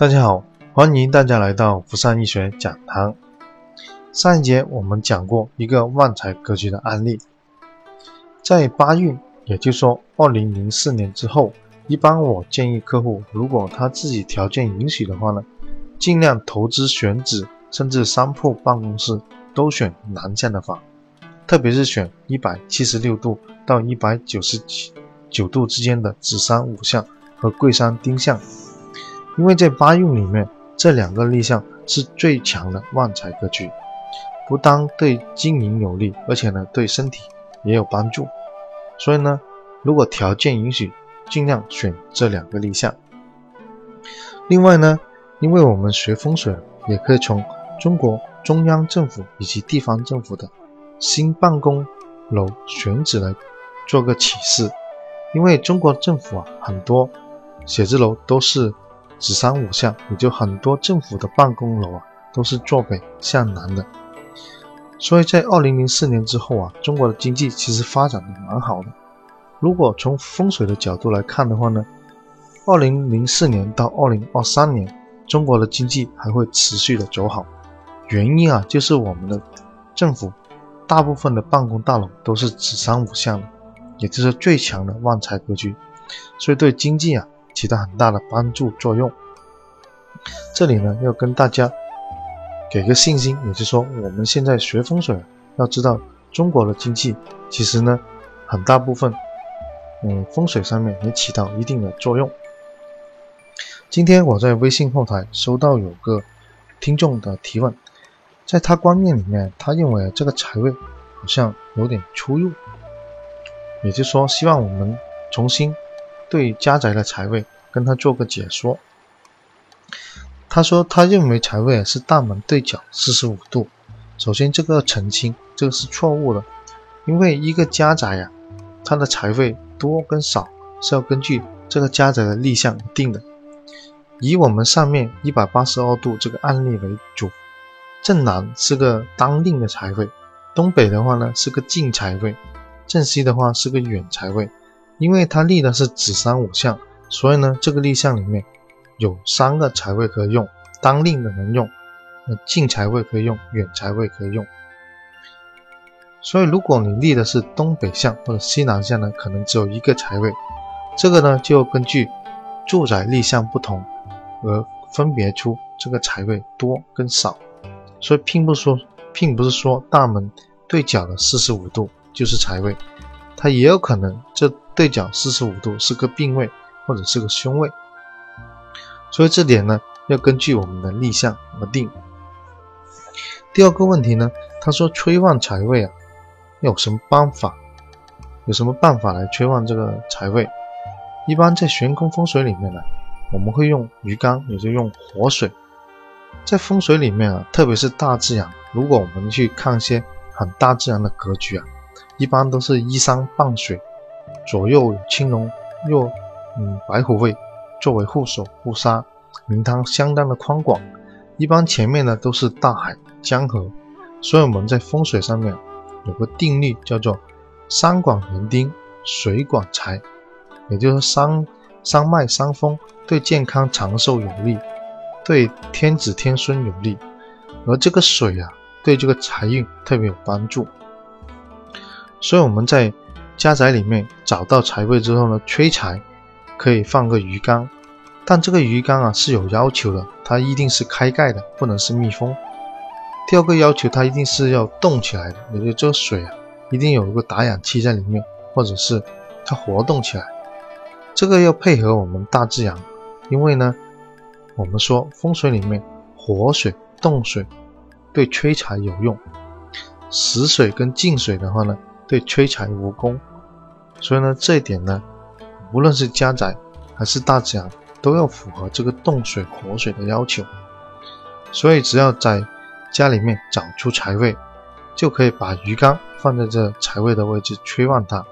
大家好，欢迎大家来到福善医学讲堂。上一节我们讲过一个旺财格局的案例，在八运，也就是说二零零四年之后，一般我建议客户，如果他自己条件允许的话呢，尽量投资选址，甚至商铺办公室都选南向的房，特别是选一百七十六度到一百九十九度之间的子山午向和贵山丁向。因为在八运里面，这两个立项是最强的旺财格局，不单对经营有利，而且呢对身体也有帮助。所以呢，如果条件允许，尽量选这两个立项。另外呢，因为我们学风水，也可以从中国中央政府以及地方政府的新办公楼选址来做个启示。因为中国政府啊，很多写字楼都是。子山五向，也就很多政府的办公楼啊，都是坐北向南的。所以在二零零四年之后啊，中国的经济其实发展的蛮好的。如果从风水的角度来看的话呢，二零零四年到二零二三年，中国的经济还会持续的走好。原因啊，就是我们的政府大部分的办公大楼都是子山五向的，也就是最强的旺财格局，所以对经济啊。起到很大的帮助作用。这里呢，要跟大家给个信心，也就是说，我们现在学风水，要知道中国的经济其实呢，很大部分，嗯，风水上面也起到一定的作用。今天我在微信后台收到有个听众的提问，在他观念里面，他认为这个财位好像有点出入，也就是说，希望我们重新。对家宅的财位跟他做个解说。他说他认为财位是大门对角四十五度。首先这个澄清，这个是错误的，因为一个家宅呀，它的财位多跟少是要根据这个家宅的立向定的。以我们上面一百八十二度这个案例为主，正南是个当令的财位，东北的话呢是个近财位，正西的话是个远财位。因为它立的是子山五向，所以呢，这个立项里面有三个财位可以用，当令的能用，那近财位可以用，远财位可以用。所以如果你立的是东北向或者西南向呢，可能只有一个财位。这个呢，就根据住宅立项不同而分别出这个财位多跟少。所以并不说，并不是说大门对角的四十五度就是财位，它也有可能这。对角四十五度是个病位或者是个凶位，所以这点呢要根据我们的立项而定。第二个问题呢，他说催旺财位啊，有什么办法？有什么办法来催旺这个财位？一般在悬空风水里面呢，我们会用鱼缸，也就用活水。在风水里面啊，特别是大自然，如果我们去看一些很大自然的格局啊，一般都是依山傍水。左右青龙，右嗯白虎位作为护守护沙，名堂相当的宽广。一般前面呢都是大海江河，所以我们在风水上面有个定律叫做山管人丁，水管财，也就是山山脉山峰对健康长寿有利，对天子天孙有利，而这个水啊对这个财运特别有帮助，所以我们在。家宅里面找到财位之后呢，催财可以放个鱼缸，但这个鱼缸啊是有要求的，它一定是开盖的，不能是密封。第二个要求，它一定是要动起来的，也就这个水啊，一定有一个打氧气在里面，或者是它活动起来。这个要配合我们大自然，因为呢，我们说风水里面活水、动水对催财有用，死水跟静水的话呢，对催财无功。所以呢，这一点呢，无论是家宅还是大自然，都要符合这个动水活水的要求。所以只要在家里面找出财位，就可以把鱼缸放在这财位的位置，催旺它。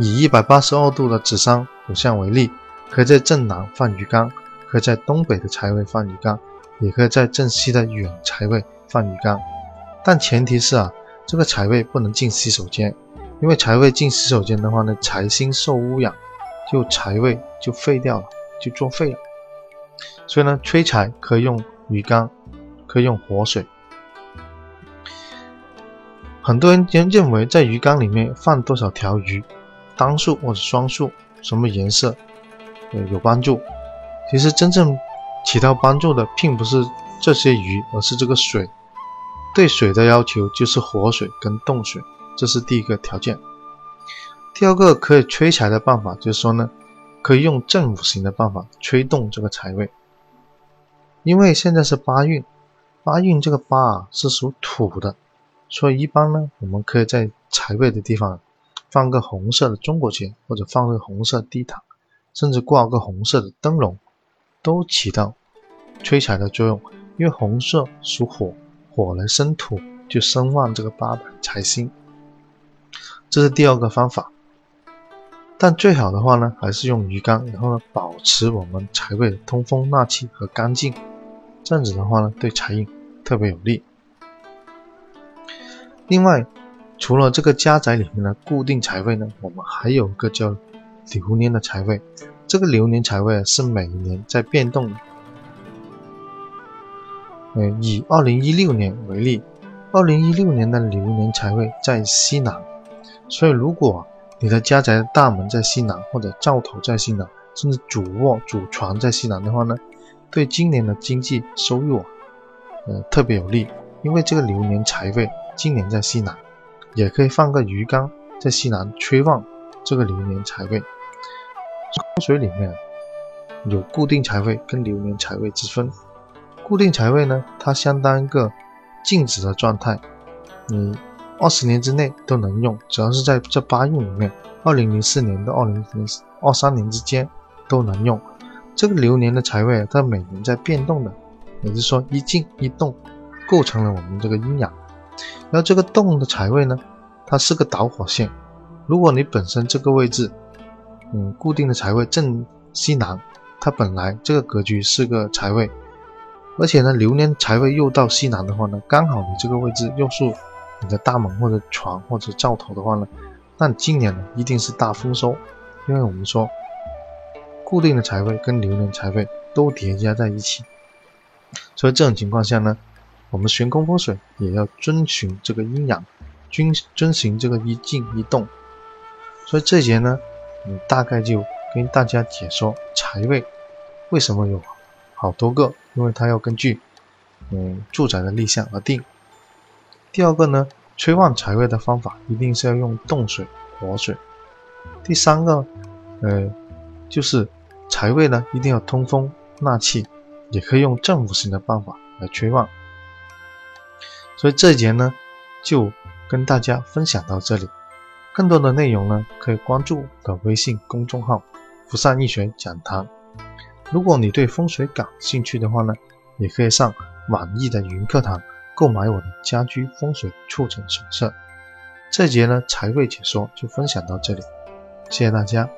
以一百八十二度的子山五向为例，可以在正南放鱼缸，可以在东北的财位放鱼缸，也可以在正西的远财位放鱼缸。但前提是啊，这个财位不能进洗手间。因为财位进洗手间的话呢，财星受污染，就财位就废掉了，就作废了。所以呢，催财可以用鱼缸，可以用活水。很多人认认为在鱼缸里面放多少条鱼，单数或者双数，什么颜色，呃有帮助。其实真正起到帮助的，并不是这些鱼，而是这个水。对水的要求就是活水跟冻水，这是第一个条件。第二个可以催财的办法，就是说呢，可以用正五行的办法催动这个财位。因为现在是八运，八运这个八啊是属土的，所以一般呢，我们可以在财位的地方放个红色的中国结，或者放个红色地毯，甚至挂个红色的灯笼，都起到催财的作用。因为红色属火。火来生土，就生旺这个八百财星，这是第二个方法。但最好的话呢，还是用鱼缸，然后呢，保持我们财位的通风纳气和干净，这样子的话呢，对财运特别有利。另外，除了这个家宅里面的固定财位呢，我们还有一个叫流年的财位。这个流年财位是每年在变动的。呃，以二零一六年为例，二零一六年的流年财位在西南，所以如果你的家宅大门在西南，或者灶头在西南，甚至主卧、主床在西南的话呢，对今年的经济收入啊，呃，特别有利，因为这个流年财位今年在西南，也可以放个鱼缸在西南催旺这个流年财位。风水里面有固定财位跟流年财位之分。固定财位呢，它相当一个静止的状态，你二十年之内都能用，只要是在这八运里面，二零零四年到二零零二三年之间都能用。这个流年的财位，它每年在变动的，也就是说一静一动，构成了我们这个阴阳。然后这个动的财位呢，它是个导火线。如果你本身这个位置，嗯，固定的财位正西南，它本来这个格局是个财位。而且呢，流年财位又到西南的话呢，刚好你这个位置又是你的大门或者床或者灶头的话呢，那今年呢一定是大丰收，因为我们说固定的财位跟流年财位都叠加在一起，所以这种情况下呢，我们悬空风水也要遵循这个阴阳，遵遵循这个一静一动。所以这节呢，嗯，大概就跟大家解说财位为什么有。好多个，因为它要根据嗯住宅的立项而定。第二个呢，催旺财位的方法一定是要用冻水、活水。第三个，呃，就是财位呢一定要通风纳气，也可以用正五行的办法来催旺。所以这一节呢就跟大家分享到这里，更多的内容呢可以关注我的微信公众号“福善易学讲堂”。如果你对风水感兴趣的话呢，也可以上网易的云课堂购买我的家居风水促成手册。这节呢财位解说就分享到这里，谢谢大家。